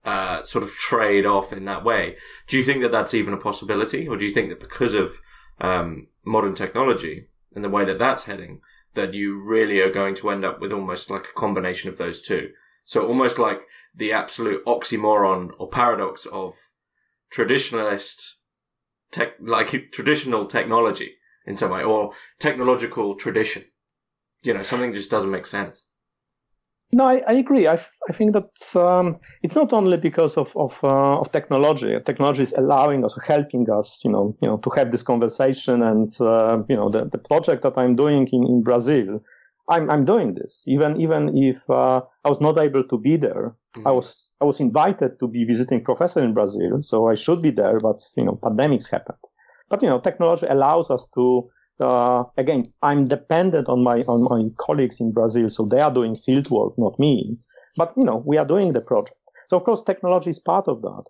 uh, sort of trade off in that way. Do you think that that's even a possibility? Or do you think that because of, um, modern technology and the way that that's heading, that you really are going to end up with almost like a combination of those two? So almost like the absolute oxymoron or paradox of traditionalist tech, like traditional technology in some way or technological tradition you know, something just doesn't make sense.
No, I, I agree. I, I think that um, it's not only because of of, uh, of technology. Technology is allowing us, helping us, you know, you know, to have this conversation. And uh, you know, the, the project that I'm doing in, in Brazil, I'm I'm doing this even even if uh, I was not able to be there. Mm-hmm. I was I was invited to be visiting professor in Brazil, so I should be there. But you know, pandemics happened. But you know, technology allows us to uh, again, I'm dependent on my on my colleagues in Brazil, so they are doing field work, not me. But you know, we are doing the project. So of course, technology is part of that,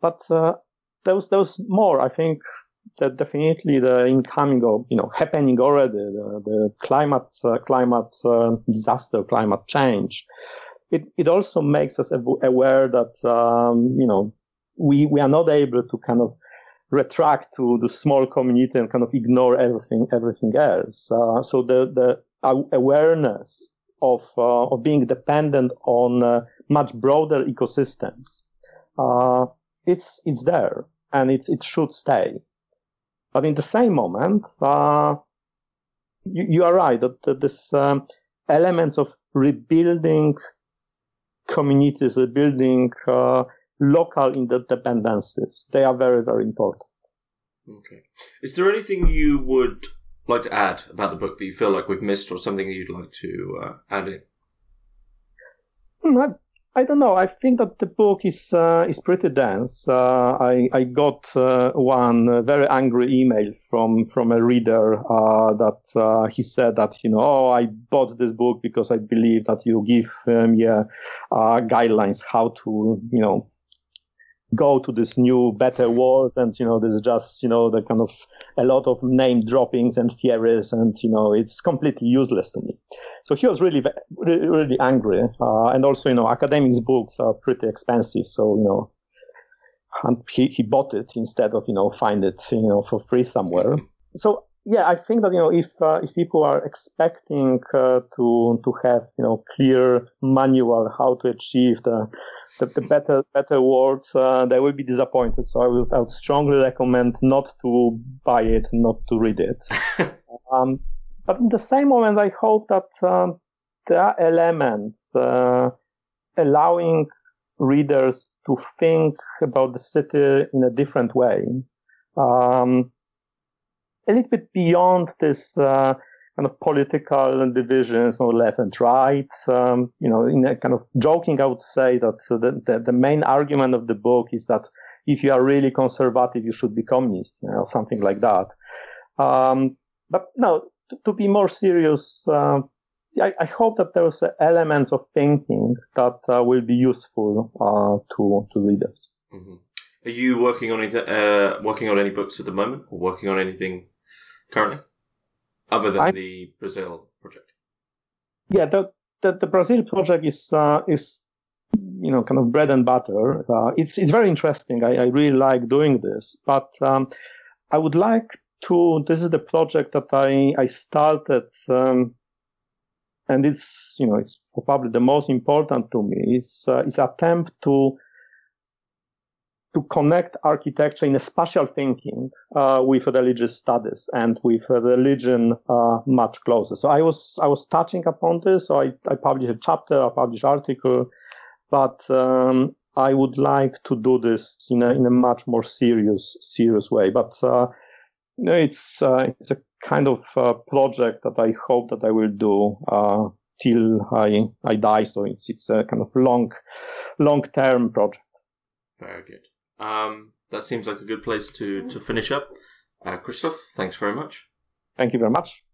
but uh, those those more, I think, that definitely the incoming or you know happening already the, the climate uh, climate uh, disaster, climate change. It it also makes us aware that um, you know we we are not able to kind of retract to the small community and kind of ignore everything everything else. Uh, so the the awareness of uh, of being dependent on uh, much broader ecosystems, uh, it's it's there and it it should stay. But in the same moment, uh, you, you, are right that, that this um, elements of rebuilding communities, rebuilding uh, local interdependencies, they are very very important.
Okay. Is there anything you would like to add about the book that you feel like we've missed, or something that you'd like to uh, add in?
Hmm, I, I, don't know. I think that the book is uh, is pretty dense. Uh, I I got uh, one very angry email from from a reader uh, that uh, he said that you know oh I bought this book because I believe that you give me guidelines how to you know go to this new better world and you know there's just you know the kind of a lot of name droppings and theories and you know it's completely useless to me. So he was really really, angry uh, and also you know academics books are pretty expensive so you know and he, he bought it instead of you know find it you know for free somewhere. So yeah, I think that you know if uh, if people are expecting uh, to to have you know clear manual how to achieve the the, the better better world, uh, they will be disappointed. So I would, I would strongly recommend not to buy it, not to read it. um, but in the same moment, I hope that um, there are elements uh, allowing readers to think about the city in a different way. Um, a little bit beyond this uh, kind of political divisions or left and right. Um, you know, in a kind of joking, I would say that the, the, the, main argument of the book is that if you are really conservative, you should be communist, you know, something like that. Um, but no, to, to, be more serious, uh, I, I, hope that there's elements of thinking that uh, will be useful uh, to to readers.
Mm-hmm. Are you working on any uh, working on any books at the moment, or working on anything currently, other than I, the Brazil project?
Yeah, the the, the Brazil project is uh, is you know kind of bread and butter. Uh, it's it's very interesting. I, I really like doing this, but um, I would like to. This is the project that I I started. Um, and it's you know it's probably the most important to me is uh, is attempt to to connect architecture in a spatial thinking uh, with religious studies and with religion uh, much closer. So I was I was touching upon this. So I, I published a chapter, I published article, but um, I would like to do this in a in a much more serious serious way. But uh, you know, it's uh, it's a kind of uh, project that I hope that I will do uh, till I I die. So it's it's a kind of long long term project.
Very good. Um, that seems like a good place to, to finish up. Uh, Krzysztof, thanks very much.
Thank you very much.